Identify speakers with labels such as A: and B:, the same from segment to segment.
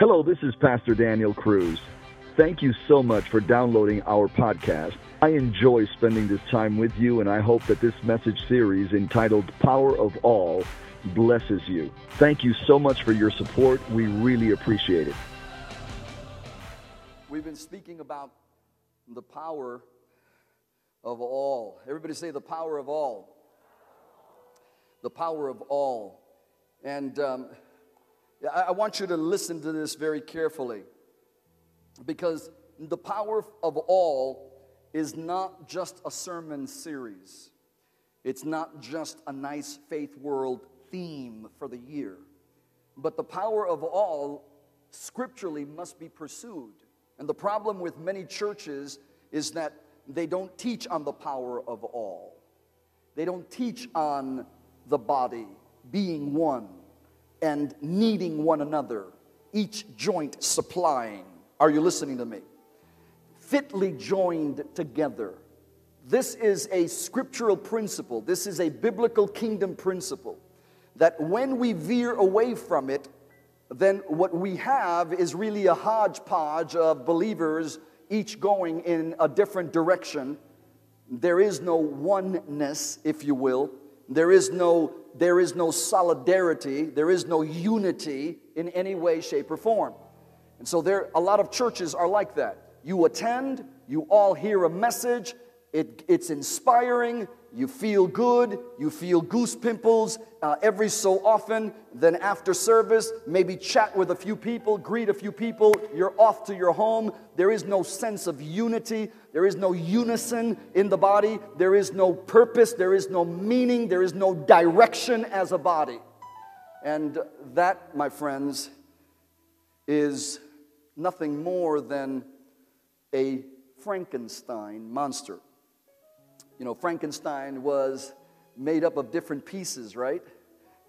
A: Hello, this is Pastor Daniel Cruz. Thank you so much for downloading our podcast. I enjoy spending this time with you, and I hope that this message series entitled Power of All blesses you. Thank you so much for your support. We really appreciate it.
B: We've been speaking about the power of all. Everybody say the power of all. The power of all. And um, I, want you to listen to this very carefully because the power of all is not just a sermon series, it's not just a nice faith world theme for the year, but the power of all scripturally must be pursued. And the problem with many churches is that they don't teach on the power of all. They don't teach on the body being one and needing one another, each joint supplying. Are you listening to me? Fitly joined together. This is a scriptural principle. This is a biblical kingdom principle that when we veer away from it, then what we have is really a hodgepodge of believers, each going in a different direction. There is no oneness, if you will. There is no, there is no solidarity. There is no unity in any way, shape, or form. And so there, a lot of churches are like that. You attend, you all hear a message, it, it's inspiring, you feel good, you feel goose pimples uh, every so often. Then, after service, maybe chat with a few people, greet a few people, you're off to your home. There is no sense of unity, there is no unison in the body, there is no purpose, there is no meaning, there is no direction as a body. And that, my friends, is nothing more than a Frankenstein monster. You know, Frankenstein was made up of different pieces, right?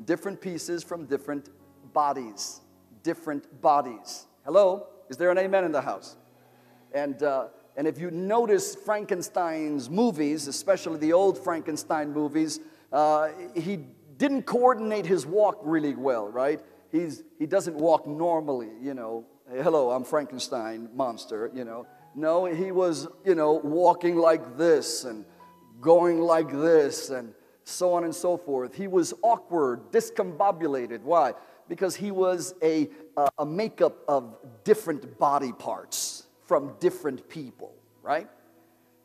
B: Different pieces from different bodies. Different bodies. Hello? Is there an amen in the house? And, uh, and if you notice Frankenstein's movies, especially the old Frankenstein movies, uh, he didn't coordinate his walk really well, right? He's, he doesn't walk normally, you know. Hey, hello, I'm Frankenstein monster, you know. No, he was, you know, walking like this and going like this and so on and so forth. He was awkward, discombobulated. Why? Because he was a, a makeup of different body parts from different people, right?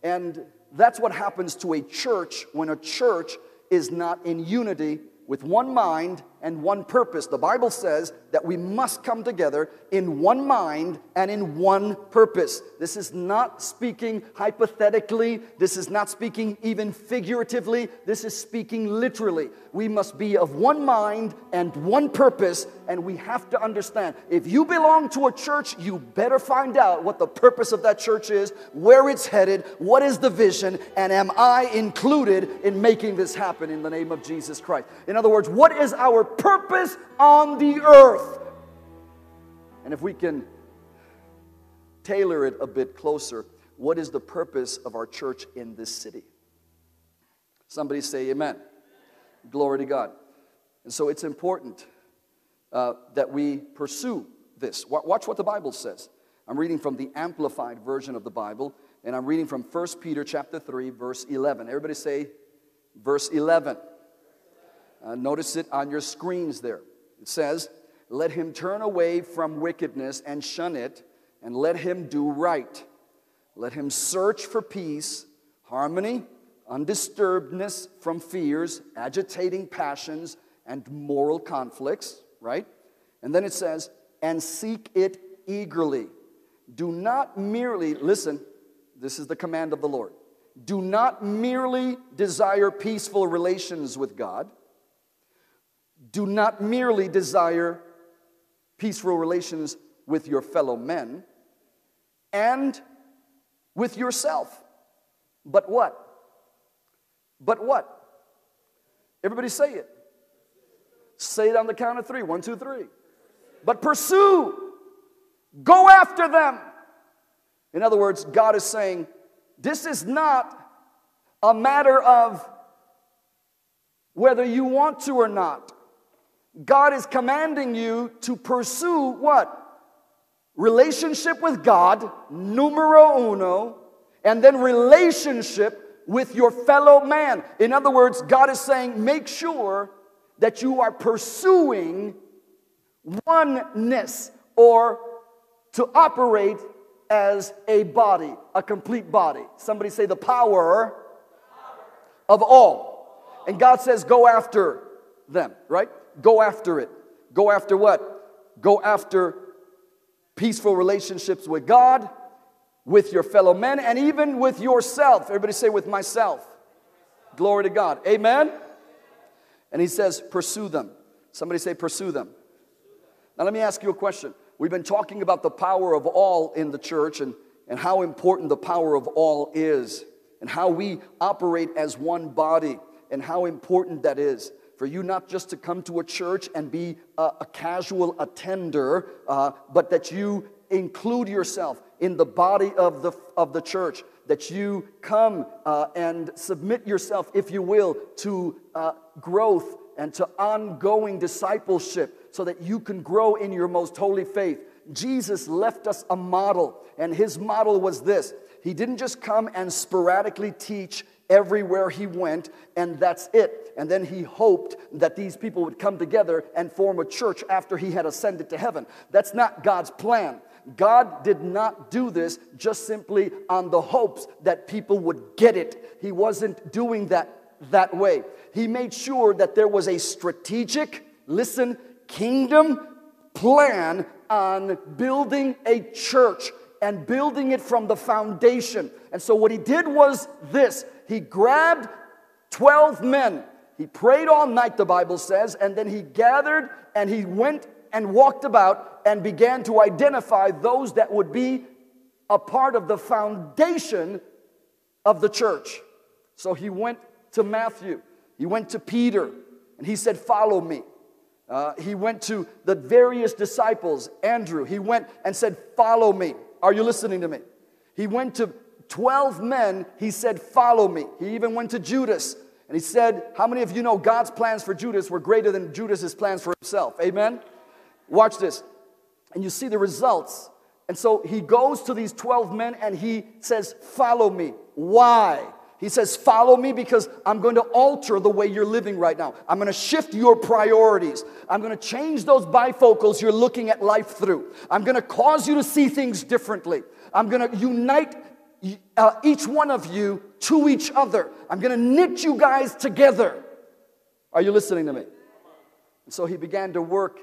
B: And that's what happens to a church when a church is not in unity with one mind and one purpose. The Bible says that we must come together in one mind and in one purpose. This is not speaking hypothetically, this is not speaking even figuratively, this is speaking literally. We must be of one mind and one purpose, and we have to understand if you belong to a church, you better find out what the purpose of that church is, where it's headed, what is the vision, and am I included in making this happen in the name of Jesus Christ? In other words, what is our purpose on the earth. And if we can tailor it a bit closer, what is the purpose of our church in this city? Somebody say amen. Glory to God. And so it's important uh, that we pursue this. Watch what the Bible says. I'm reading from the amplified version of the Bible, and I'm reading from 1 Peter chapter 3, verse 11. Everybody say verse 11. Uh, notice it on your screens there. It says, Let him turn away from wickedness and shun it, and let him do right. Let him search for peace, harmony, undisturbedness from fears, agitating passions, and moral conflicts, right? And then it says, and seek it eagerly. Do not merely, listen, this is the command of the Lord. Do not merely desire peaceful relations with God do not merely desire peaceful relations with your fellow men and with yourself. But what? But what? Everybody say it. Say it on the count of three. One, two, three. But pursue. Go after them. In other words, God is saying, this is not a matter of whether you want to or not. God is commanding you to pursue what? relationship with God, numero uno, and then relationship with your fellow man. In other words, God is saying, make sure that you are pursuing oneness or to operate as a body, a complete body. Somebody say the power of all. And God says, go after them, right? Go after it. Go after what? Go after peaceful relationships with God, with your fellow men, and even with yourself. Everybody say, with myself. Glory to God. Amen. And he says, pursue them. Somebody say, pursue them. Now, let me ask you a question. We've been talking about the power of all in the church and, and how important the power of all is, and how we operate as one body, and how important that is for you not just to come to a church and be a, a casual attender, uh, but that you include yourself in the body of the, of the church, that you come uh, and submit yourself, if you will, to uh, growth and to ongoing discipleship so that you can grow in your most holy faith. Jesus left us a model, and his model was this He didn't just come and sporadically teach everywhere he went, and that's it. And then he hoped that these people would come together and form a church after he had ascended to heaven. That's not God's plan. God did not do this just simply on the hopes that people would get it. He wasn't doing that that way. He made sure that there was a strategic, listen, kingdom plan on building a church and building it from the foundation. And so what he did was this he grabbed 12 men. He prayed all night, the Bible says, and then he gathered and he went and walked about and began to identify those that would be a part of the foundation of the church. So he went to Matthew, he went to Peter, and he said, Follow me. Uh, he went to the various disciples, Andrew, he went and said, Follow me. Are you listening to me? He went to 12 men, he said, Follow me. He even went to Judas and he said, How many of you know God's plans for Judas were greater than Judas's plans for himself? Amen? Watch this. And you see the results. And so he goes to these 12 men and he says, Follow me. Why? He says, Follow me because I'm going to alter the way you're living right now. I'm going to shift your priorities. I'm going to change those bifocals you're looking at life through. I'm going to cause you to see things differently. I'm going to unite uh, each one of you to each other. I'm going to knit you guys together. Are you listening to me? And so he began to work,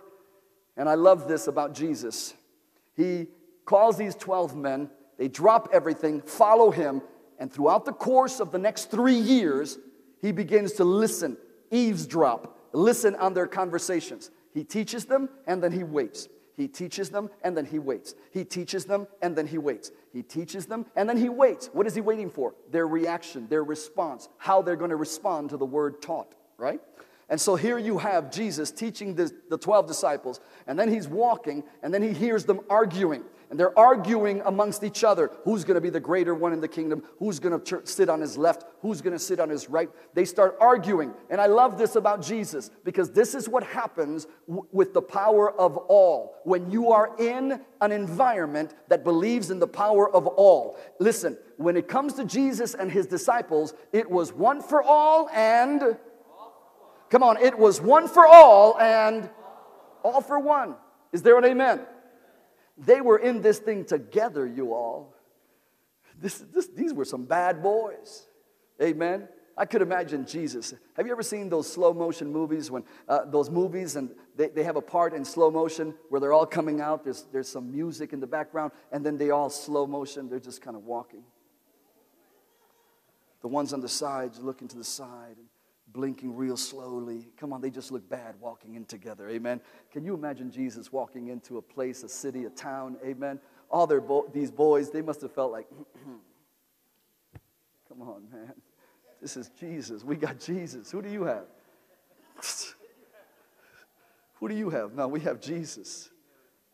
B: and I love this about Jesus. He calls these 12 men, they drop everything, follow him, and throughout the course of the next three years, he begins to listen, eavesdrop, listen on their conversations. He teaches them, and then he waits. He teaches them and then he waits. He teaches them and then he waits. He teaches them and then he waits. What is he waiting for? Their reaction, their response, how they're going to respond to the word taught, right? And so here you have Jesus teaching the, the 12 disciples, and then he's walking, and then he hears them arguing. And they're arguing amongst each other who's going to be the greater one in the kingdom, who's going to sit on his left, who's going to sit on his right. They start arguing. And I love this about Jesus because this is what happens with the power of all. When you are in an environment that believes in the power of all. Listen, when it comes to Jesus and his disciples, it was one for all and. Come on, it was one for all and all for one. Is there an amen? They were in this thing together, you all. This, this, these were some bad boys. Amen. I could imagine Jesus. Have you ever seen those slow motion movies when uh, those movies and they, they have a part in slow motion where they're all coming out, there's, there's some music in the background, and then they all slow motion, they're just kind of walking. The ones on the sides looking to the side. And blinking real slowly. Come on, they just look bad walking in together. Amen. Can you imagine Jesus walking into a place, a city, a town? Amen. All their bo- these boys, they must have felt like, come on, man. This is Jesus. We got Jesus. Who do you have? Who do you have? No, we have Jesus.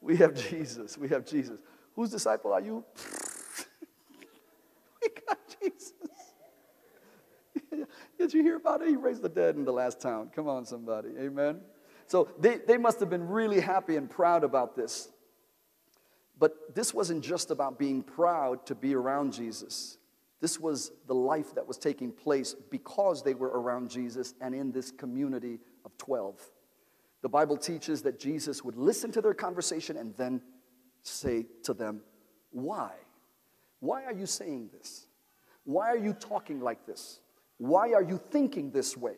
B: We have Jesus. We have Jesus. Whose disciple are you? we got Jesus. Did you hear about it? He raised the dead in the last town. Come on, somebody. Amen. So they, they must have been really happy and proud about this. But this wasn't just about being proud to be around Jesus. This was the life that was taking place because they were around Jesus and in this community of 12. The Bible teaches that Jesus would listen to their conversation and then say to them, Why? Why are you saying this? Why are you talking like this? Why are you thinking this way?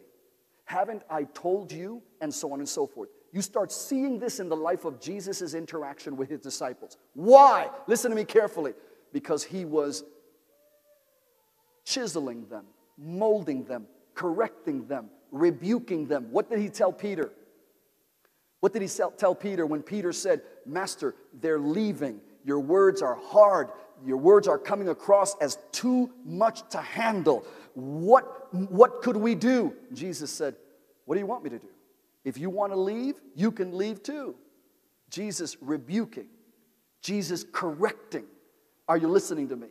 B: Haven't I told you? And so on and so forth. You start seeing this in the life of Jesus' interaction with his disciples. Why? Listen to me carefully. Because he was chiseling them, molding them, correcting them, rebuking them. What did he tell Peter? What did he tell Peter when Peter said, Master, they're leaving. Your words are hard. Your words are coming across as too much to handle. What, what could we do? Jesus said, What do you want me to do? If you want to leave, you can leave too. Jesus rebuking, Jesus correcting. Are you listening to me?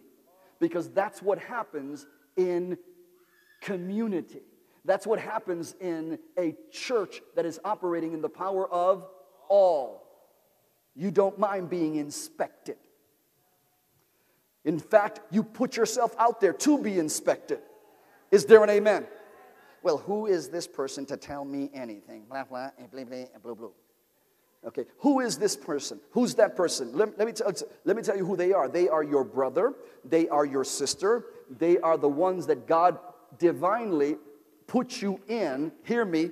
B: Because that's what happens in community. That's what happens in a church that is operating in the power of all. You don't mind being inspected. In fact, you put yourself out there to be inspected. Is there an amen? Well, who is this person to tell me anything? Blah, blah, and blah, blah, and blah, blah. Okay, who is this person? Who's that person? Let, let, me tell, uh, let me tell you who they are. They are your brother, they are your sister, they are the ones that God divinely put you in. Hear me,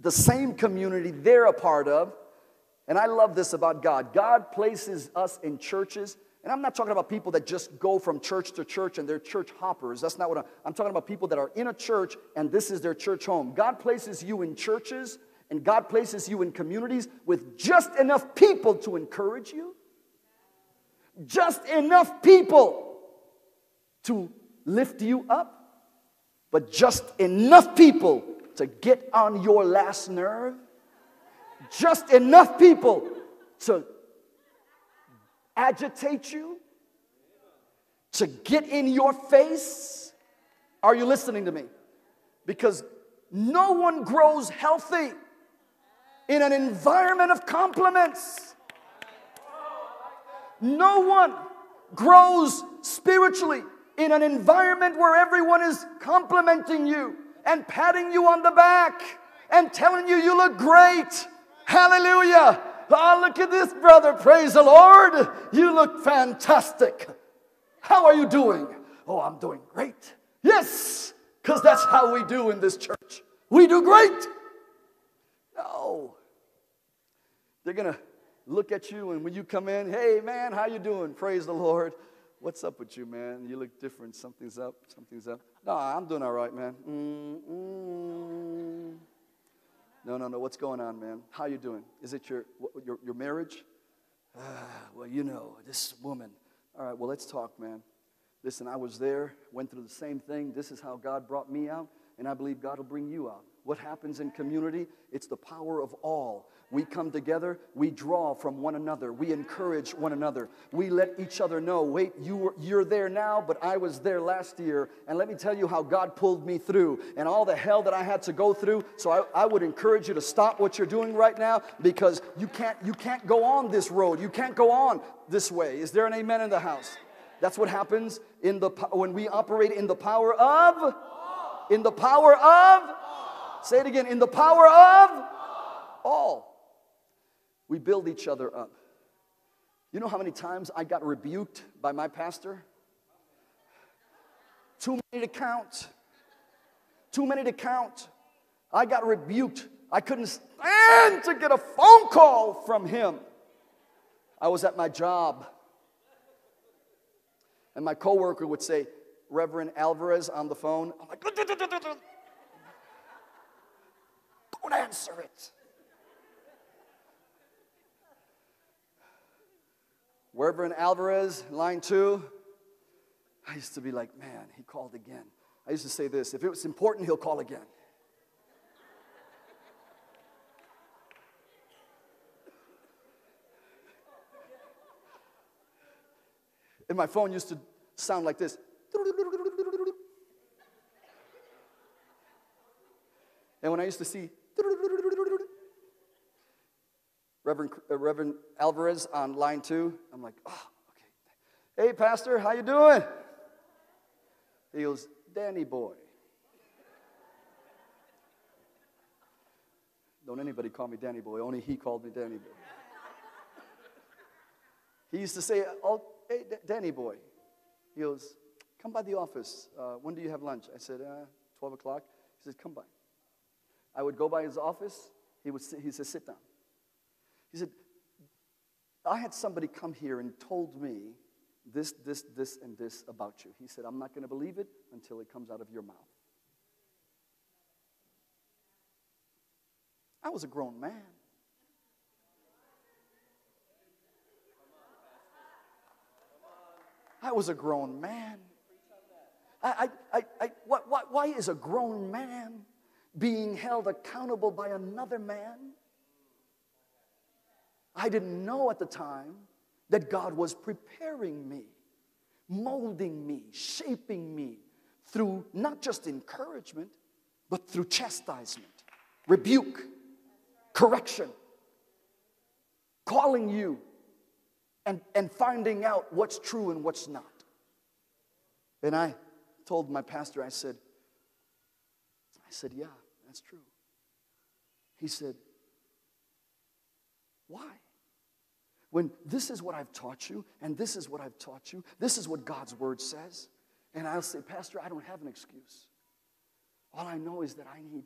B: the same community they're a part of. And I love this about God God places us in churches and I'm not talking about people that just go from church to church and they're church hoppers. That's not what I'm, I'm talking about people that are in a church and this is their church home. God places you in churches and God places you in communities with just enough people to encourage you, just enough people to lift you up, but just enough people to get on your last nerve, just enough people to agitate you, to get in your face? Are you listening to me? Because no one grows healthy in an environment of compliments. No one grows spiritually in an environment where everyone is complimenting you and patting you on the back and telling you you look great. Hallelujah. Oh, look at this, brother. Praise the Lord. You look fantastic. How are you doing? Oh, I'm doing great. Yes, because that's how we do in this church. We do great. No. They're going to look at you and when you come in, hey man, how you doing? Praise the Lord. What's up with you, man? You look different. Something's up. Something's up. No, I'm doing all right, man. Mm-mm. No, no, no. What's going on, man? How you doing? Is it your your, your marriage? Ah, well, you know, this woman. All right, well, let's talk, man. Listen, I was there, went through the same thing. This is how God brought me out, and I believe God will bring you out. What happens in community? It's the power of all. We come together, we draw from one another, we encourage one another, we let each other know, wait, you were, you're there now, but I was there last year, and let me tell you how God pulled me through and all the hell that I had to go through. So I, I would encourage you to stop what you're doing right now because you can't, you can't go on this road. You can't go on this way. Is there an amen in the house? That's what happens in the, when we operate in the power of, in the power of, say it again, in the power of all we build each other up. You know how many times I got rebuked by my pastor? Too many to count. Too many to count. I got rebuked. I couldn't stand to get a phone call from him. I was at my job. And my coworker would say, Reverend Alvarez on the phone. I'm like, don't answer it. Reverend Alvarez, line two. I used to be like, man, he called again. I used to say this if it was important, he'll call again. And my phone used to sound like this. And when I used to see Reverend, uh, Reverend Alvarez on line two. I'm like, oh, okay. Hey, Pastor, how you doing? He goes, Danny boy. Don't anybody call me Danny boy. Only he called me Danny boy. He used to say, oh, hey, D- Danny boy. He goes, come by the office. Uh, when do you have lunch? I said, uh, 12 o'clock. He says, come by. I would go by his office. He, would sit, he said, sit down. He said, I had somebody come here and told me this, this, this, and this about you. He said, I'm not going to believe it until it comes out of your mouth. I was a grown man. I was a grown man. I, I, I, I, what, why is a grown man being held accountable by another man? I didn't know at the time that God was preparing me, molding me, shaping me through not just encouragement, but through chastisement, rebuke, correction, calling you and, and finding out what's true and what's not. And I told my pastor, I said, I said, yeah, that's true. He said, why? When this is what I've taught you, and this is what I've taught you, this is what God's word says. And I'll say, Pastor, I don't have an excuse. All I know is that I need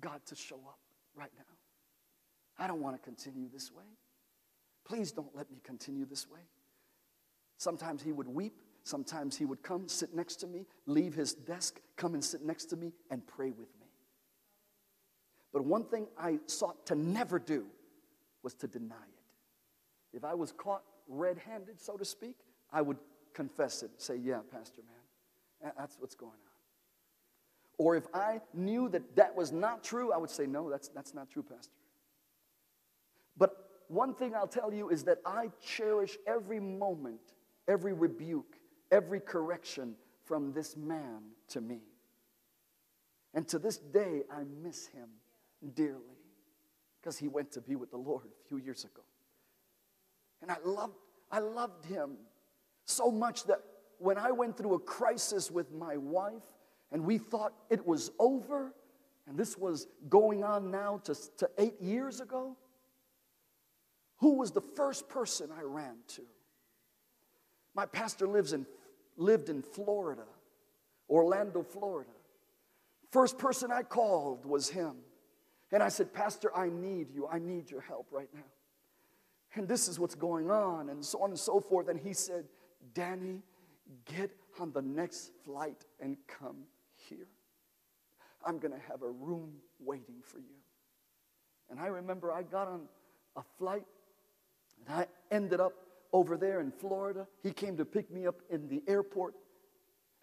B: God to show up right now. I don't want to continue this way. Please don't let me continue this way. Sometimes he would weep. Sometimes he would come, sit next to me, leave his desk, come and sit next to me, and pray with me. But one thing I sought to never do was to deny it. If I was caught red handed, so to speak, I would confess it, say, Yeah, Pastor, man, that's what's going on. Or if I knew that that was not true, I would say, No, that's, that's not true, Pastor. But one thing I'll tell you is that I cherish every moment, every rebuke, every correction from this man to me. And to this day, I miss him dearly because he went to be with the Lord a few years ago. And I loved, I loved him so much that when I went through a crisis with my wife and we thought it was over, and this was going on now to, to eight years ago, who was the first person I ran to? My pastor lives in, lived in Florida, Orlando, Florida. First person I called was him. And I said, Pastor, I need you. I need your help right now. And this is what's going on, and so on and so forth. And he said, Danny, get on the next flight and come here. I'm going to have a room waiting for you. And I remember I got on a flight and I ended up over there in Florida. He came to pick me up in the airport.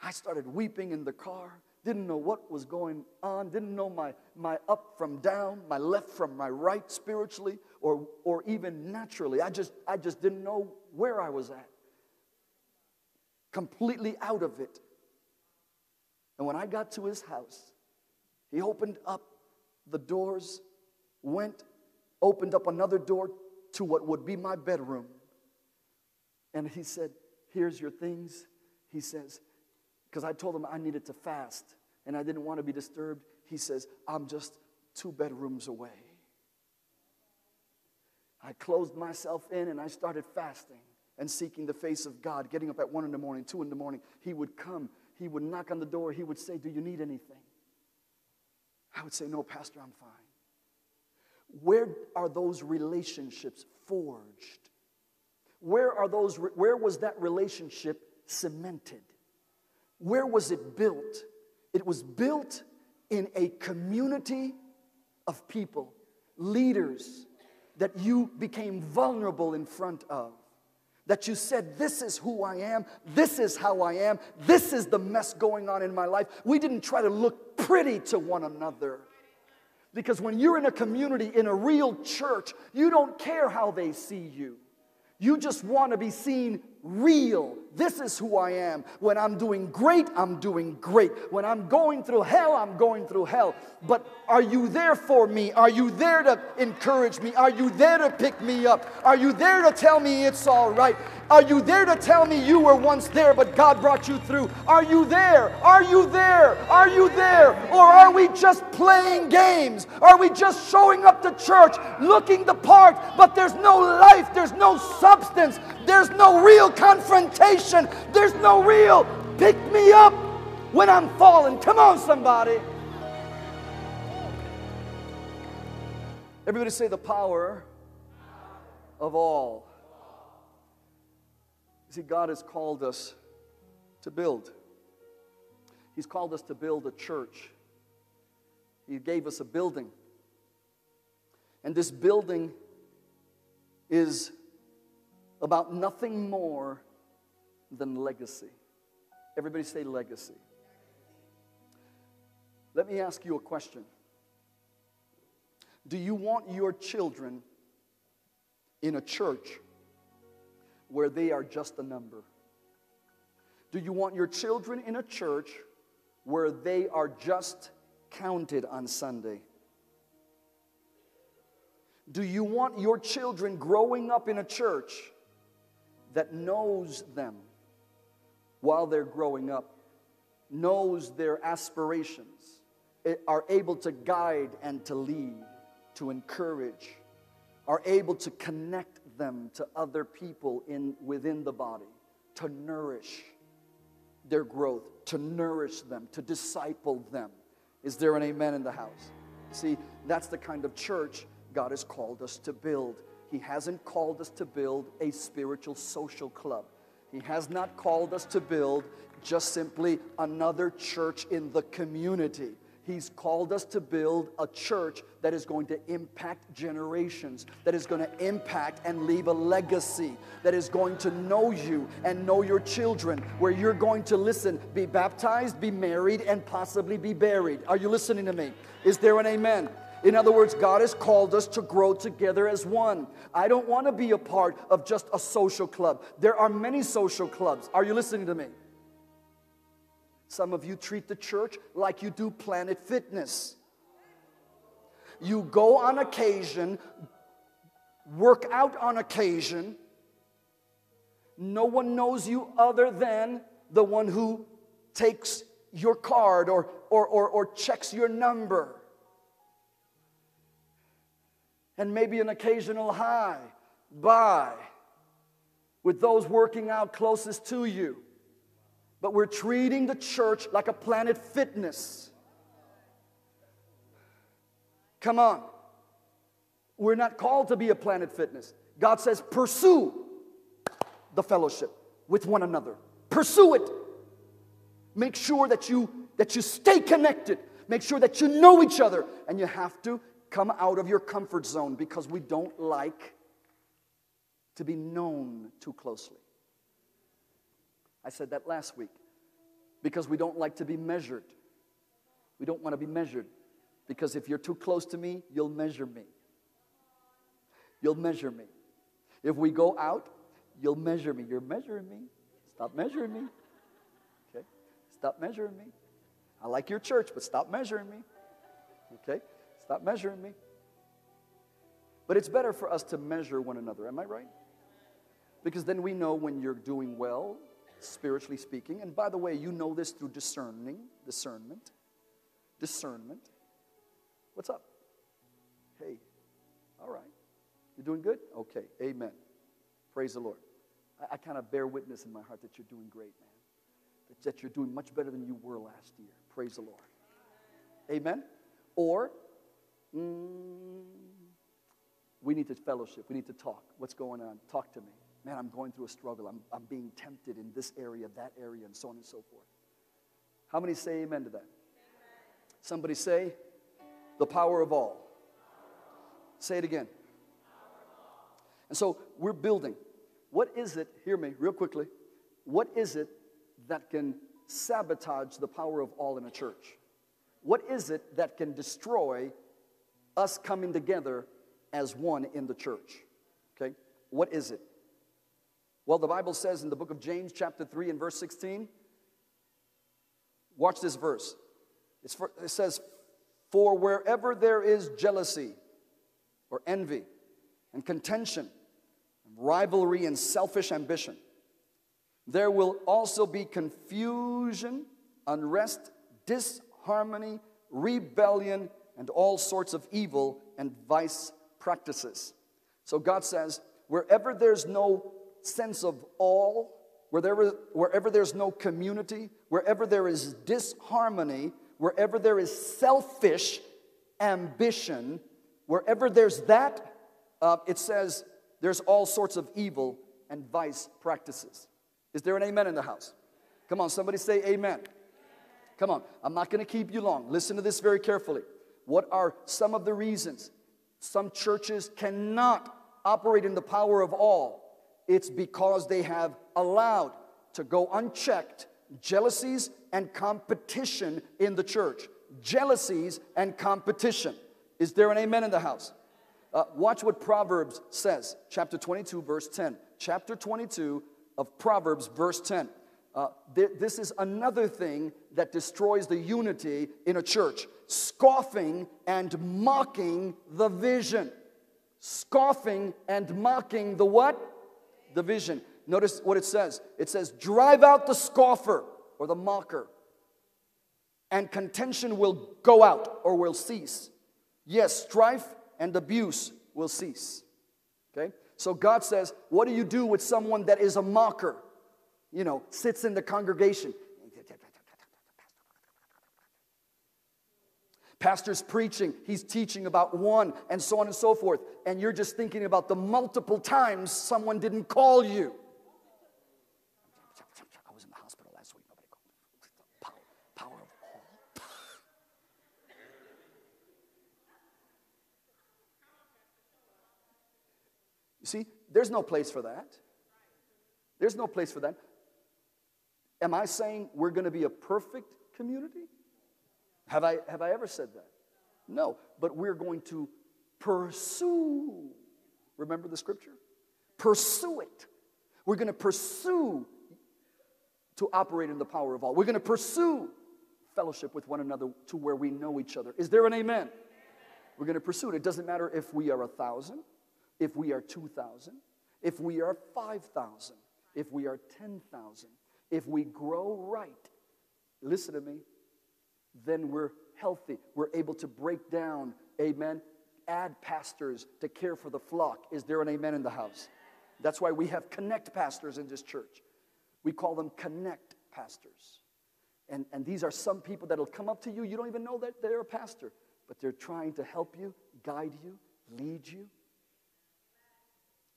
B: I started weeping in the car didn't know what was going on, didn't know my, my up from down, my left from my right spiritually or, or even naturally. I just, I just didn't know where I was at. Completely out of it. And when I got to his house, he opened up the doors, went, opened up another door to what would be my bedroom. And he said, Here's your things. He says, because I told him I needed to fast and I didn't want to be disturbed. He says, I'm just two bedrooms away. I closed myself in and I started fasting and seeking the face of God, getting up at one in the morning, two in the morning. He would come, he would knock on the door, he would say, Do you need anything? I would say, No, Pastor, I'm fine. Where are those relationships forged? Where are those where was that relationship cemented? Where was it built? It was built in a community of people, leaders that you became vulnerable in front of. That you said, This is who I am, this is how I am, this is the mess going on in my life. We didn't try to look pretty to one another. Because when you're in a community, in a real church, you don't care how they see you. You just want to be seen real. This is who I am. When I'm doing great, I'm doing great. When I'm going through hell, I'm going through hell. But are you there for me? Are you there to encourage me? Are you there to pick me up? Are you there to tell me it's all right? Are you there to tell me you were once there, but God brought you through? Are you there? Are you there? Are you there? Or are we just playing games? Are we just showing up to church, looking the part, but there's no life, there's no substance, there's no real confrontation, there's no real pick me up when I'm falling? Come on, somebody. Everybody say the power of all. See, God has called us to build. He's called us to build a church. He gave us a building. And this building is about nothing more than legacy. Everybody say legacy. Let me ask you a question Do you want your children in a church where they are just a number? Do you want your children in a church where they are just counted on Sunday? Do you want your children growing up in a church that knows them while they're growing up, knows their aspirations, eh, are able to guide and to lead, to encourage, are able to connect them to other people in, within the body, to nourish their growth, to nourish them, to disciple them. Is there an amen in the house? See, that's the kind of church God has called us to build. He hasn't called us to build a spiritual social club. He has not called us to build just simply another church in the community. He's called us to build a church that is going to impact generations, that is going to impact and leave a legacy, that is going to know you and know your children, where you're going to listen, be baptized, be married, and possibly be buried. Are you listening to me? Is there an amen? In other words, God has called us to grow together as one. I don't want to be a part of just a social club. There are many social clubs. Are you listening to me? Some of you treat the church like you do Planet Fitness. You go on occasion, work out on occasion. No one knows you other than the one who takes your card or, or, or, or checks your number. And maybe an occasional hi, bye, with those working out closest to you but we're treating the church like a planet fitness. Come on. We're not called to be a planet fitness. God says, pursue the fellowship with one another. Pursue it. Make sure that you that you stay connected. Make sure that you know each other. And you have to come out of your comfort zone because we don't like to be known too closely. I said that last week because we don't like to be measured. We don't want to be measured because if you're too close to me, you'll measure me. You'll measure me. If we go out, you'll measure me. You're measuring me. Stop measuring me. Okay? Stop measuring me. I like your church, but stop measuring me. Okay? Stop measuring me. But it's better for us to measure one another. Am I right? Because then we know when you're doing well spiritually speaking. And by the way, you know this through discerning, discernment. Discernment. What's up? Hey, all right. You're doing good? Okay, amen. Praise the Lord. I, I kind of bear witness in my heart that you're doing great, man. That, that you're doing much better than you were last year. Praise the Lord. Amen. Or, mm, we need to fellowship. We need to talk. What's going on? Talk to me man, I'm going through a struggle. I'm, I'm being tempted in this area, that area, and so on and so forth. How many say amen to that? Somebody say, the power of all. Say it again. And so we're building. What is it, hear me real quickly, what is it that can sabotage the power of all in a church? What is it that can destroy us coming together as one in the church? Okay? What is it? Well, the Bible says in the book of James, chapter 3, and verse 16, watch this verse. For, it says, For wherever there is jealousy or envy and contention, rivalry and selfish ambition, there will also be confusion, unrest, disharmony, rebellion, and all sorts of evil and vice practices. So God says, wherever there's no sense of all, wherever, wherever there's no community, wherever there is disharmony, wherever there is selfish ambition, wherever there's that, uh, it says there's all sorts of evil and vice practices. Is there an amen in the house? Come on, somebody say amen. Come on, I'm not to keep you long. Listen to this very carefully. What are some of the reasons some churches cannot operate in the power of all? It's because they have allowed to go unchecked jealousies and competition in the church. Jealousies and competition. Is there an amen in the house? Uh, watch what Proverbs says, chapter 22, verse 10. Chapter 22, of Proverbs, verse 10. Uh, th- this is another thing that destroys the unity in a church scoffing and mocking the vision. Scoffing and mocking the what? The vision. Notice what it says it says, Drive out the scoffer or the mocker, and contention will go out or will cease. Yes, strife and abuse will cease. Okay? So God says, What do you do with someone that is a mocker? You know, sits in the congregation. Pastor's preaching, he's teaching about one, and so on and so forth. And you're just thinking about the multiple times someone didn't call you. I was in the hospital last week, nobody called me. Power, power of all. You see, there's no place for that. There's no place for that. Am I saying we're going to be a perfect community? Have I, have I ever said that? No, but we're going to pursue. Remember the scripture? Pursue it. We're going to pursue to operate in the power of all. We're going to pursue fellowship with one another to where we know each other. Is there an amen? We're going to pursue it. It doesn't matter if we are a thousand, if we are 2,000, if we are 5,000, if we are 10,000, if we grow right, listen to me, then we're healthy. We're able to break down, amen, add pastors to care for the flock. Is there an amen in the house? That's why we have connect pastors in this church. We call them connect pastors. And, and these are some people that'll come up to you. You don't even know that they're a pastor, but they're trying to help you, guide you, lead you.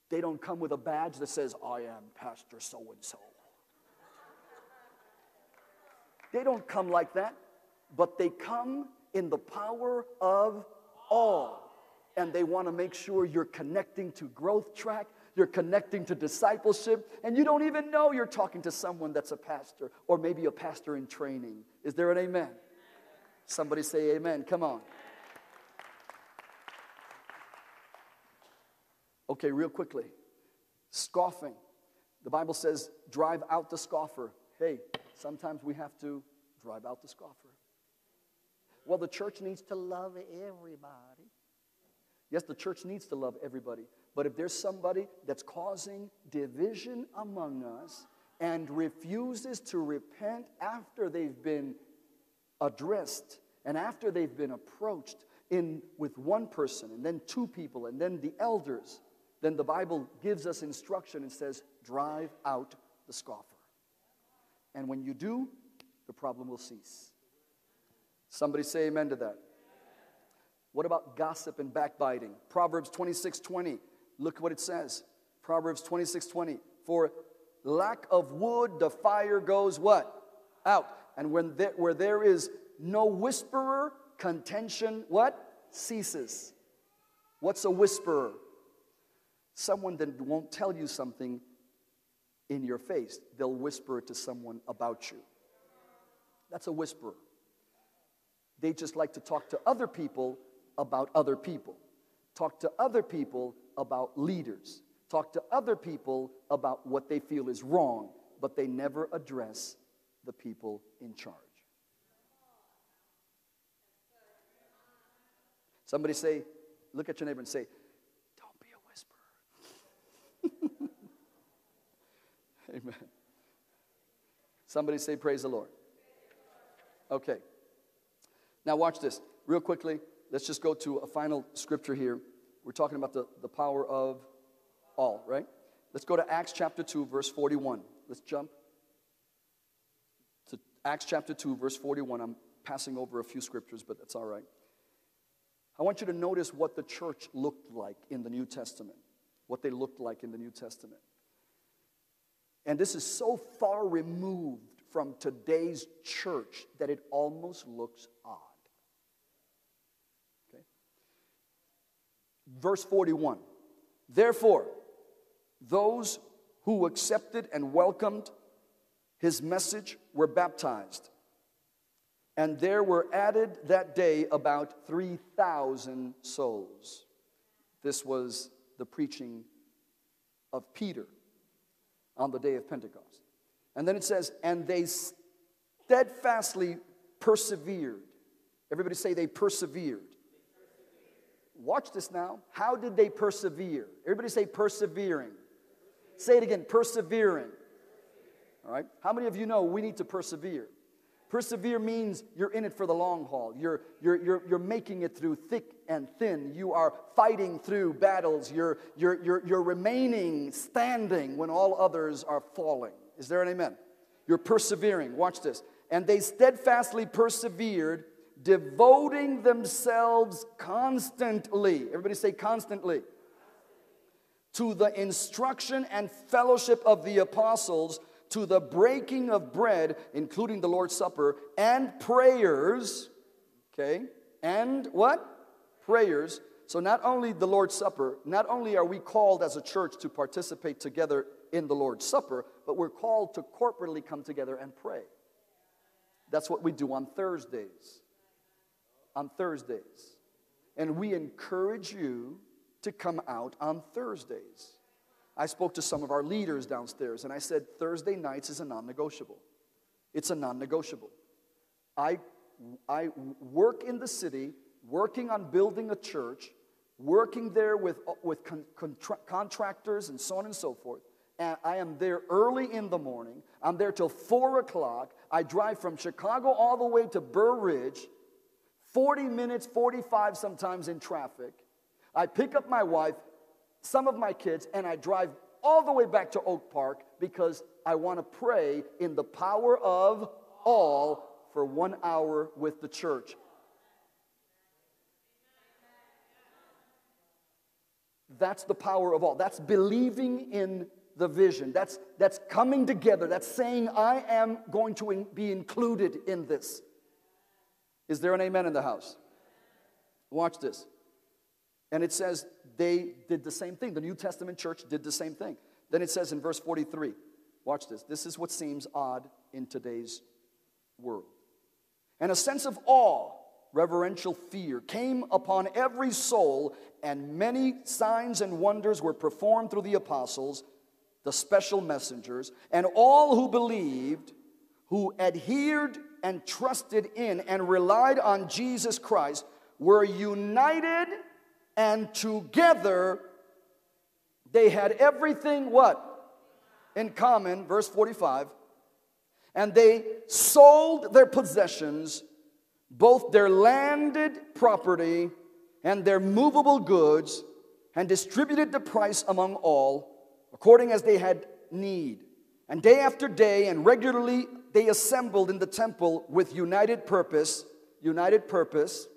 B: They don't come with a badge that says, I am Pastor so and so. They don't come like that, but they come in the power of all. And they want to make sure you're connecting to growth track, you're connecting to discipleship, and you don't even know you're talking to someone that's a pastor or maybe a pastor in training. Is there an amen? Somebody say amen. Come on. Okay, real quickly. Scoffing. The Bible says, drive out the scoffer. Hey, sometimes we have to drive out the scoffer. Well, the church needs to love everybody. Yes, the church needs to love everybody. But if there's somebody that's causing division among us and refuses to repent after they've been addressed and after they've been approached in with one person and then two people and then the elders, then the Bible gives us instruction and says, drive out the scoffer. And when you do, the problem will cease. Somebody say amen to that. What about gossip and backbiting? Proverbs 26 20. Look what it says. Proverbs 26 20. For lack of wood, the fire goes what? Out. And when there, where there is no whisperer, contention what? Ceases. What's a whisperer? Someone that won't tell you something in your face, they'll whisper it to someone about you. That's a whisperer. They just like to talk to other people about other people, talk to other people about leaders, talk to other people about what they feel is wrong, but they never address the people in charge. Somebody say, look at your neighbor and say, Don't be a whisperer. Amen. Somebody say, Praise the Lord. Okay. Now, watch this real quickly. Let's just go to a final scripture here. We're talking about the, the power of all, right? Let's go to Acts chapter 2, verse 41. Let's jump to Acts chapter 2, verse 41. I'm passing over a few scriptures, but that's all right. I want you to notice what the church looked like in the New Testament, what they looked like in the New Testament. And this is so far removed from today's church that it almost looks odd. Okay? Verse 41 Therefore, those who accepted and welcomed his message were baptized. And there were added that day about 3,000 souls. This was the preaching of Peter on the day of Pentecost. And then it says, and they steadfastly persevered. Everybody say they persevered. Watch this now. How did they persevere? Everybody say persevering. Say it again persevering. All right? How many of you know we need to persevere? Persevere means you're in it for the long haul. You're, you're, you're, you're making it through thick and thin. You are fighting through battles. You're, you're, you're, you're remaining standing when all others are falling. Is there an amen? You're persevering. Watch this. And they steadfastly persevered, devoting themselves constantly. Everybody say constantly. To the instruction and fellowship of the apostles to the breaking of bread, including the Lord's Supper, and prayers. Okay? And what? Prayers. So, not only the Lord's Supper, not only are we called as a church to participate together in the Lord's Supper, but we're called to corporately come together and pray. That's what we do on Thursdays. On Thursdays. And we encourage you to come out on Thursdays. I spoke to some of our leaders downstairs and I said, Thursday nights is a non negotiable. It's a non negotiable. I, I work in the city, working on building a church, working there with, with con, contra- contractors and so on and so forth. And I am there early in the morning. I'm there till four o'clock. I drive from Chicago all the way to Burr Ridge, 40 minutes, 45 sometimes in traffic. I pick up my wife, some of my kids, and I drive all the way back to Oak Park because I want to pray in the power of all for one hour with the church. That's the power of all. That's believing in the vision. That's, that's coming together. That's saying, I am going to in, be included in this. Is there an amen in the house? Watch this. And it says they did the same thing. The New Testament church did the same thing. Then it says in verse 43, watch this. This is what seems odd in today's world. And a sense of awe, reverential fear, came upon every soul, and many signs and wonders were performed through the apostles, the special messengers, and all who believed, who adhered and trusted in and relied on Jesus Christ, were united and together they had everything what? In common, verse 45. And they sold their possessions, both their landed property and their movable goods, and distributed the price among all, according as they had need. And day after day, and regularly they assembled in the temple with united purpose, united purpose,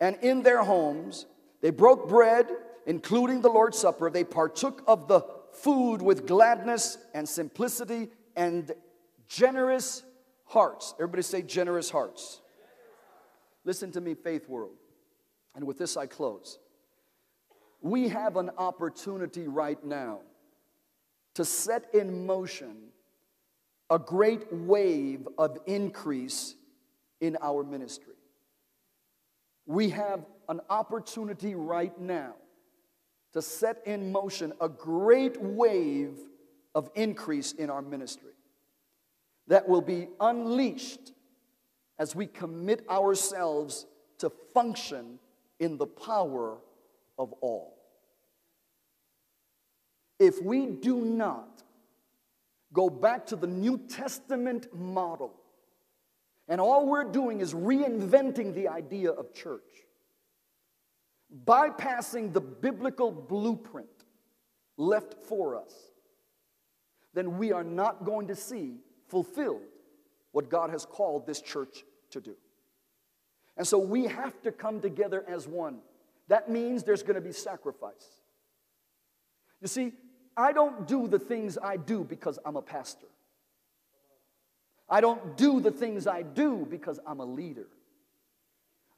B: and in their homes they broke bread, including the Lord's Supper. They partook of the food with gladness and simplicity and generous hearts. Everybody say generous hearts. Listen to me, faith world. And with this, I close. We have an opportunity right now to set in motion a great wave of increase in our ministry. We have an opportunity right now to set in motion a great wave of increase in our ministry that will be unleashed as we commit ourselves to function in the power of all. If we do not go back to the New Testament model, and all we're doing is reinventing the idea of church, bypassing the biblical blueprint left for us, then we are not going to see fulfilled what God has called this church to do. And so we have to come together as one. That means there's going to be sacrifice. You see, I don't do the things I do because I'm a pastor. I don't do the things I do because I'm a leader.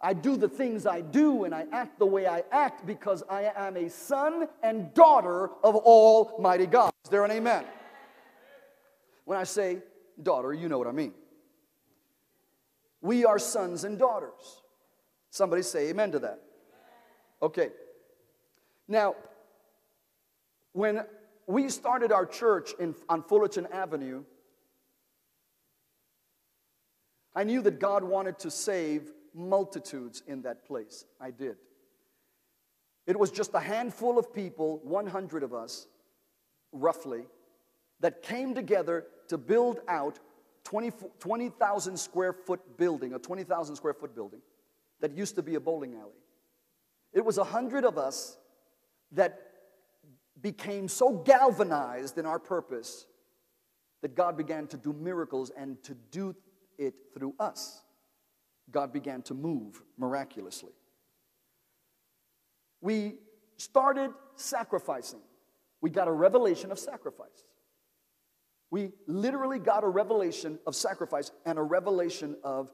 B: I do the things I do and I act the way I act because I am a son and daughter of Almighty God. Is there an amen? When I say daughter, you know what I mean. We are sons and daughters. Somebody say amen to that. Okay. Now, when we started our church in, on Fullerton Avenue, I knew that God wanted to save multitudes in that place. I did. It was just a handful of people, 100 of us, roughly, that came together to build out 20,000 20, square foot building, a 20,000 square foot building that used to be a bowling alley. It was a hundred of us that became so galvanized in our purpose that God began to do miracles and to do it through us. God began to move miraculously. We started sacrificing. We got a revelation of sacrifice. We literally got a revelation of sacrifice and a revelation of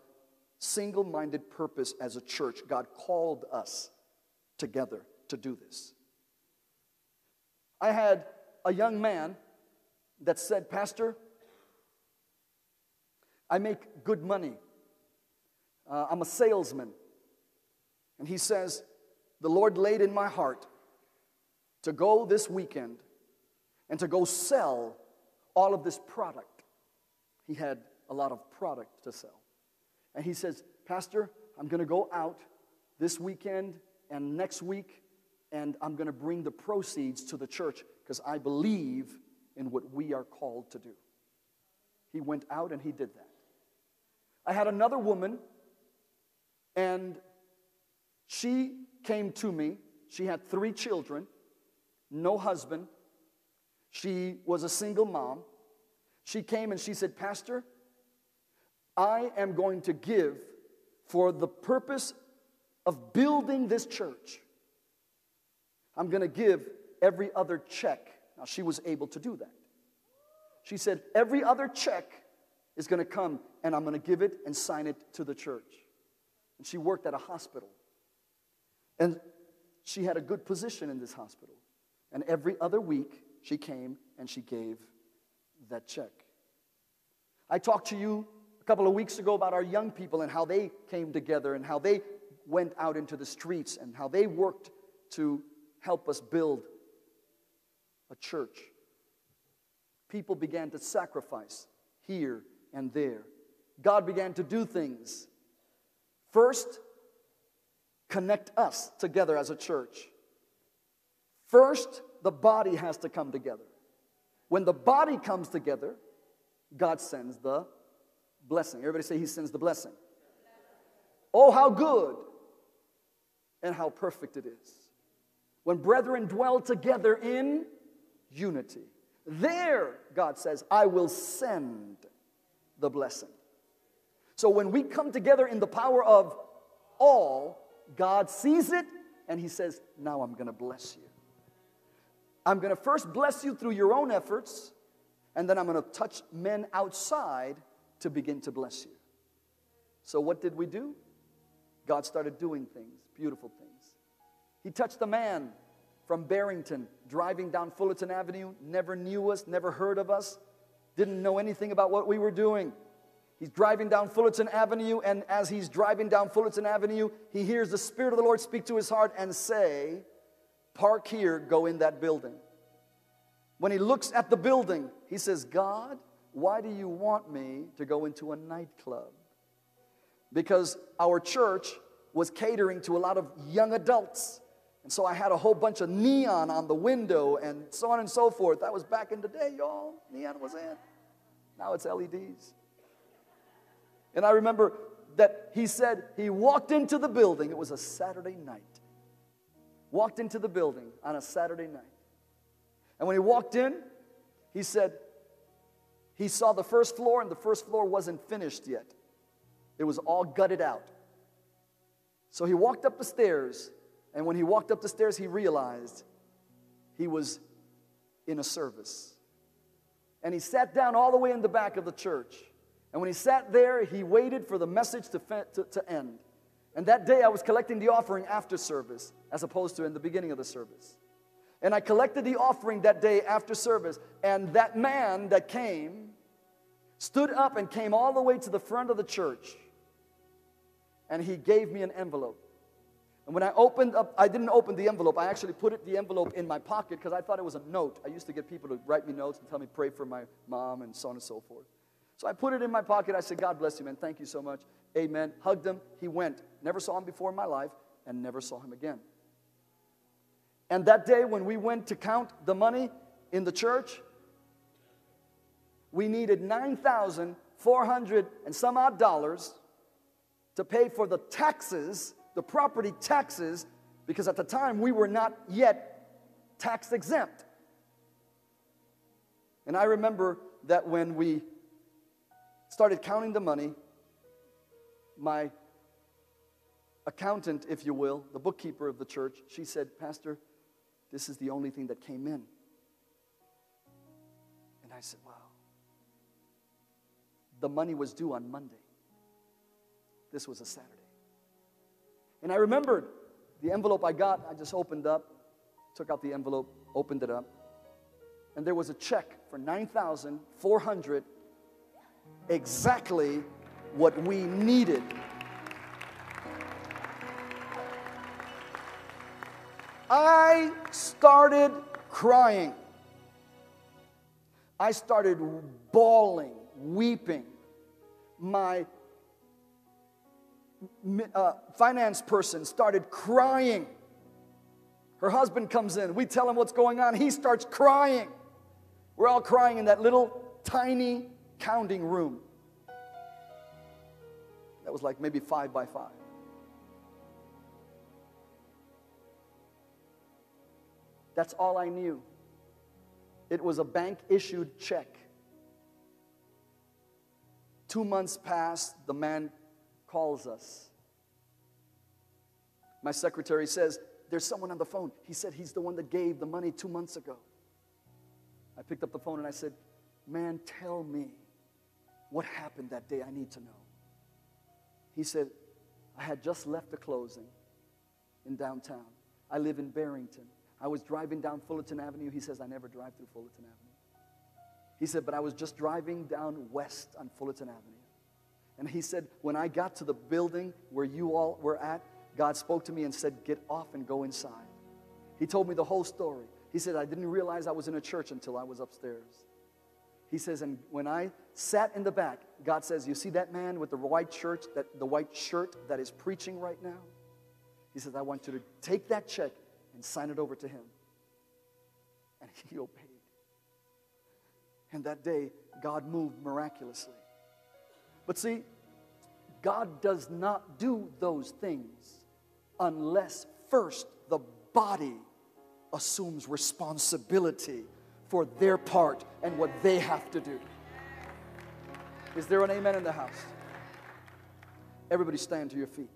B: single minded purpose as a church. God called us together to do this. I had a young man that said, Pastor, I make good money. Uh, I'm a salesman. And he says, The Lord laid in my heart to go this weekend and to go sell all of this product. He had a lot of product to sell. And he says, Pastor, I'm going to go out this weekend and next week, and I'm going to bring the proceeds to the church because I believe in what we are called to do. He went out and he did that. I had another woman, and she came to me. She had three children, no husband, she was a single mom. She came and she said, Pastor, I am going to give for the purpose of building this church. I'm going to give every other check. Now, she was able to do that. She said, Every other check is going to come, and I'm going to give it and sign it to the church. And she worked at a hospital. And she had a good position in this hospital. And every other week, she came and she gave that check. I talked to you a couple of weeks ago about our young people and how they came together and how they went out into the streets and how they worked to help us build a church. People began to sacrifice here and there. God began to do things. First, connect us together as a church. First, the body has to come together. When the body comes together, God sends the blessing. Everybody say, He sends the blessing. Oh, how good and how perfect it is. When brethren dwell together in unity, there, God says, I will send the blessing. So when we come together in the power of all, God sees it and He says, Now I'm going to bless you. I'm going to first bless you through your own efforts, and then I'm going to touch men outside to begin to bless you. So, what did we do? God started doing things, beautiful things. He touched a man from Barrington driving down Fullerton Avenue, never knew us, never heard of us, didn't know anything about what we were doing. He's driving down Fullerton Avenue, and as he's driving down Fullerton Avenue, he hears the Spirit of the Lord speak to his heart and say, park here, go in that building. When he looks at the building, he says, God, why do you want me to go into a nightclub? Because our church was catering to a lot of young adults. And so I had a whole bunch of neon on the window and so on and so forth. That was back in the day, y'all. Neon was in. Now it's LEDs. And I remember that he said he walked into the building. It was a Saturday night. Walked into the building on a Saturday night. And when he walked in, he said he saw the first floor, and the first floor wasn't finished yet. It was all gutted out. So he walked up the stairs, and when he walked up the stairs, he realized he was in a service. And he sat down all the way in the back of the church. And when he sat there, he waited for the message to, to, to end. And that day, I was collecting the offering after service, as opposed to in the beginning of the service. And I collected the offering that day after service. And that man that came stood up and came all the way to the front of the church. And he gave me an envelope. And when I opened up, I didn't open the envelope. I actually put it, the envelope in my pocket because I thought it was a note. I used to get people to write me notes and tell me pray for my mom and so on and so forth. So I put it in my pocket. I said, God bless you, man. Thank you so much. Amen. Hugged him. He went. Never saw him before in my life and never saw him again. And that day, when we went to count the money in the church, we needed 9,400 and some odd dollars to pay for the taxes, the property taxes, because at the time we were not yet tax exempt. And I remember that when we started counting the money. My accountant, if you will, the bookkeeper of the church, she said, Pastor, this is the only thing that came in. And I said, Wow. The money was due on Monday. This was a Saturday. And I remembered the envelope I got, I just opened up, took out the envelope, opened it up, and there was a check for 9,400 exactly what we needed. I started crying. I started bawling, weeping. My uh, finance person started crying. Her husband comes in. We tell him what's going on. He starts crying. We're all crying in that little tiny counting room that was like maybe five by five. That's all I knew. It was a bank issued check. Two months passed, the man calls us. My secretary says, There's someone on the phone. He said he's the one that gave the money two months ago. I picked up the phone and I said, Man, tell me what happened that day? I need to know. He said, I had just left the closing in downtown. I live in Barrington. I was driving down Fullerton Avenue. He says, I never drive through Fullerton Avenue. He said, but I was just driving down west on Fullerton Avenue. And he said, when I got to the building where you all were at, God spoke to me and said, Get off and go inside. He told me the whole story. He said, I didn't realize I was in a church until I was upstairs. He says, and when I sat in the back, God says, You see that man with the white shirt, that the white shirt that is preaching right now? He says, I want you to take that check and sign it over to him. And he obeyed. And that day, God moved miraculously. But see, God does not do those things unless first the body assumes responsibility for their part and what they have to do. Is there an amen in the house? Everybody stand to your feet.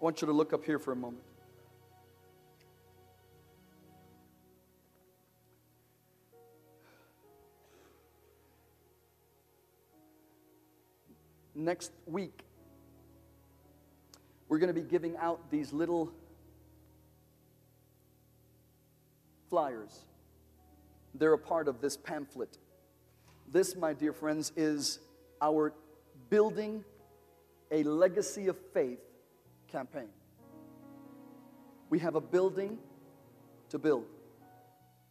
B: I want you to look up here for a moment. Next week, we're going to be giving out these little flyers. They're a part of this pamphlet. This, my dear friends, is our building a legacy of faith campaign. We have a building to build,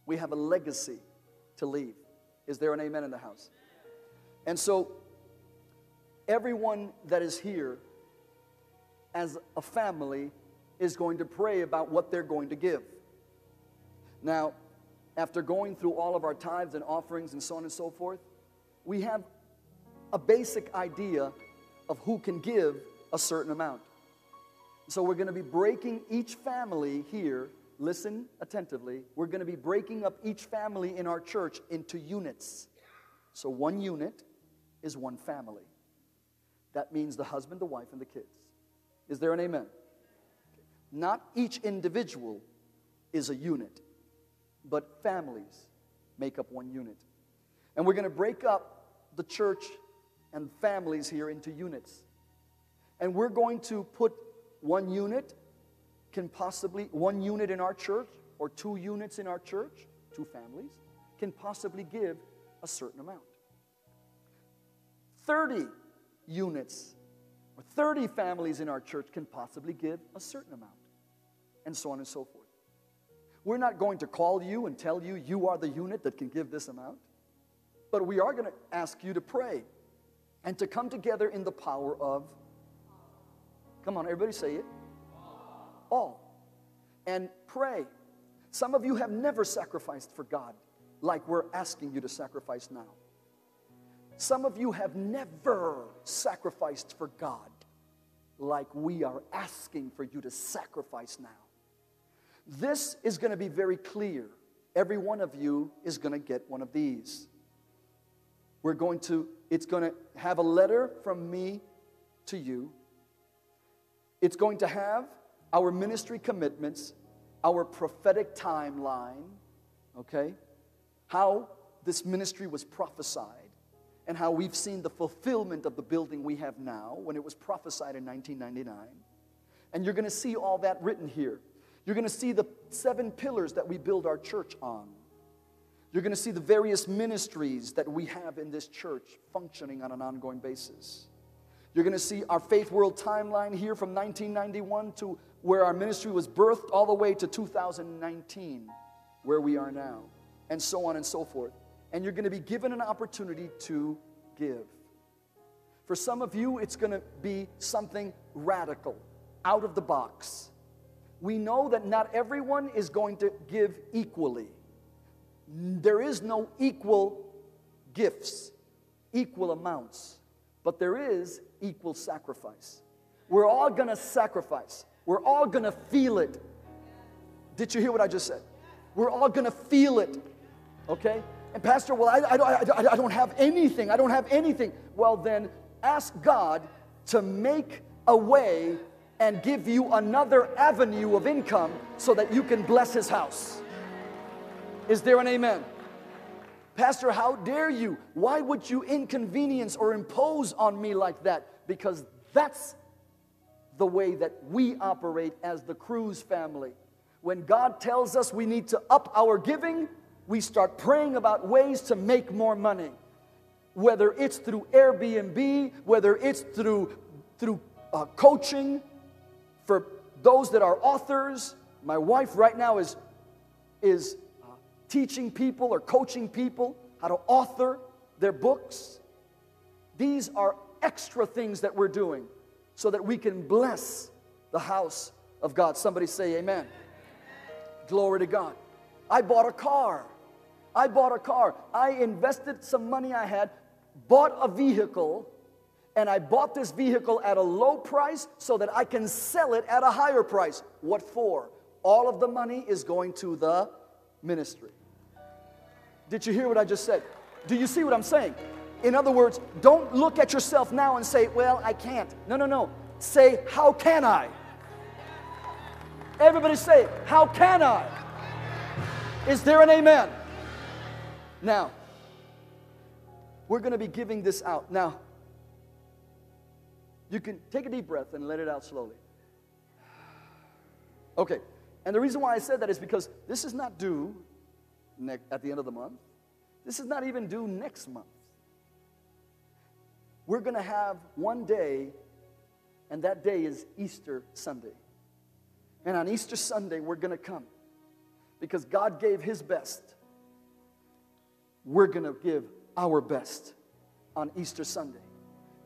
B: we have a legacy to leave. Is there an amen in the house? And so, everyone that is here as a family is going to pray about what they're going to give. Now, after going through all of our tithes and offerings and so on and so forth, we have a basic idea of who can give a certain amount. So we're going to be breaking each family here, listen attentively, we're going to be breaking up each family in our church into units. So one unit is one family. That means the husband, the wife, and the kids. Is there an amen? Not each individual is a unit, but families make up one unit. And we're going to break up the church and families here into units. And we're going to put one unit, can possibly, one unit in our church, or two units in our church, two families, can possibly give a certain amount. 30 units or 30 families in our church can possibly give a certain amount and so on and so forth. We're not going to call you and tell you you are the unit that can give this amount, but we are going to ask you to pray and to come together in the power of. Come on, everybody say it. All. And pray. Some of you have never sacrificed for God like we're asking you to sacrifice now. Some of you have never sacrificed for God like we are asking for you to sacrifice now. This is going to be very clear. Every one of you is going to get one of these. We're going to, it's going to have a letter from me to you. It's going to have our ministry commitments, our prophetic timeline, okay? How this ministry was prophesied, and how we've seen the fulfillment of the building we have now when it was prophesied in 1999. And you're going to see all that written here. You're going to see the seven pillars that we build our church on. You're going to see the various ministries that we have in this church functioning on an ongoing basis. You're going to see our faith world timeline here from 1991 to where our ministry was birthed all the way to 2019, where we are now, and so on and so forth. And you're going to be given an opportunity to give. For some of you, it's going to be something radical, out of the box we know that not everyone is going to give equally. There is no equal gifts, equal amounts, but there is equal sacrifice. We're all gonna sacrifice, we're all gonna feel it. Did you hear what I just said? We're all gonna feel it, okay? And, Pastor, well, I, I, I, I don't have anything. I don't have anything. Well, then ask God to make a way and give you another avenue of income so that you can bless his house. Is there an amen? Pastor, how dare you? Why would you inconvenience or impose on me like that? Because that's the way that we operate as the Cruz family. When God tells us we need to up our giving, we start praying about ways to make more money. Whether it's through Airbnb, whether it's through, through uh, coaching, for those that are authors, my wife right now is, is uh, teaching people or coaching people how to author their books. These are extra things that we're doing so that we can bless the house of God. Somebody say, Amen. amen. Glory to God. I bought a car. I bought a car. I invested some money I had, bought a vehicle and I bought this vehicle at a low price so that I can sell it at a higher price. What for? All of the money is going to the ministry. Did you hear what I just said? Do you see what I'm saying? In other words, don't look at yourself now and say, Well, I can't. No, no, no. Say, How can I? Everybody say, How can I? Is there an amen? Now, we're going to be giving this out. Now, you can take a deep breath and let it out slowly. Okay, and the reason why I said that is because this is not due ne- at the end of the month. This is not even due next month. We're going to have one day And that day is Easter Sunday. And on Easter Sunday, we're going to come because God gave His best. We're going to give our best on Easter Sunday.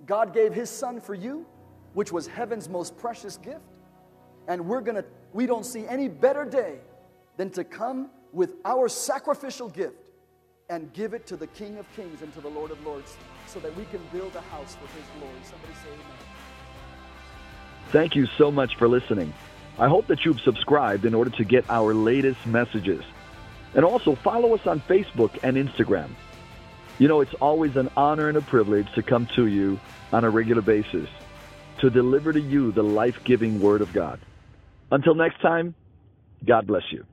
B: God gave His Son for you, which was heaven's most precious gift. And we're going to, we don't see any better day than to come with our sacrificial gift and give it to the King of Kings and to the Lord of Lords so that we can build a house for His glory. Somebody say amen.
A: Thank you so much for listening. I hope that you've subscribed in order to get our latest messages. And also follow us on Facebook and Instagram. You know, it's always an honor and a privilege to come to you on a regular basis to deliver to you the life giving Word of God. Until next time, God bless you.